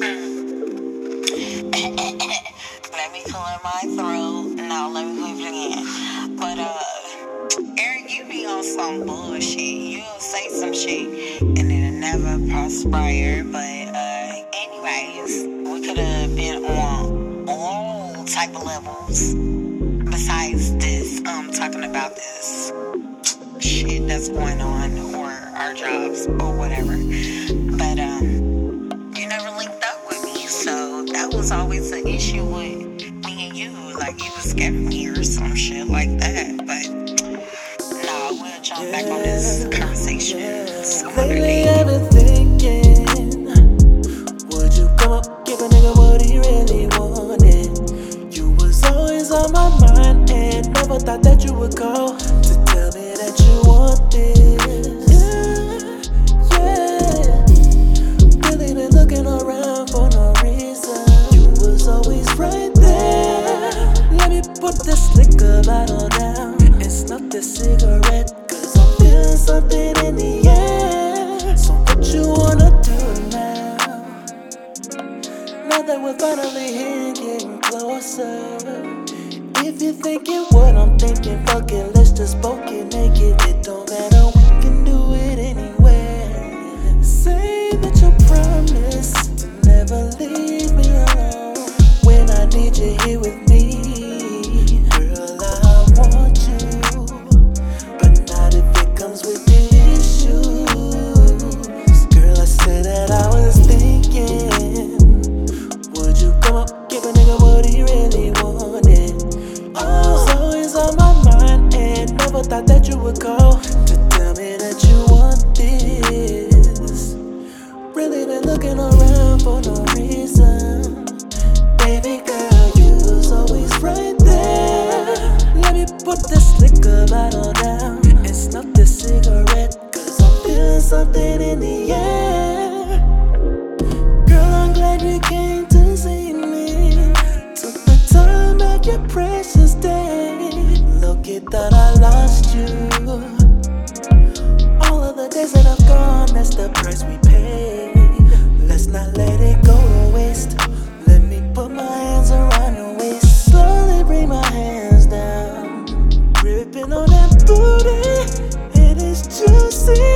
let me clear my throat. No, let me put it again. But uh, Eric, you be on some bullshit. You'll say some shit and it'll never prosper. But uh, anyways, we could have been on all type of levels besides this. Um, talking about this shit that's going on or our jobs or whatever. But um, was always an issue with me and you. Like you was scaring me or some shit like that. But no, we'll jump back on this conversation some other Lately day. I've been thinking, would you come up, give a nigga what he really wanted? You was always on my mind and never thought that you would call put this liquor bottle down and snuff this cigarette. Cause I'm feeling something in the air. So what you wanna do now? Now that we're finally here and getting closer. If you're thinking what I'm thinking, fuck it, let's just both looking around for no reason. Baby girl, you was always right there. Let me put this liquor bottle down and snuff this cigarette. Cause I'm feeling something in the air. Girl, I'm glad you came to see me. Took the time out your precious day. Look, it thought I lost you. All of the days that I've gone, that's the price we pay. that booty, it is juicy.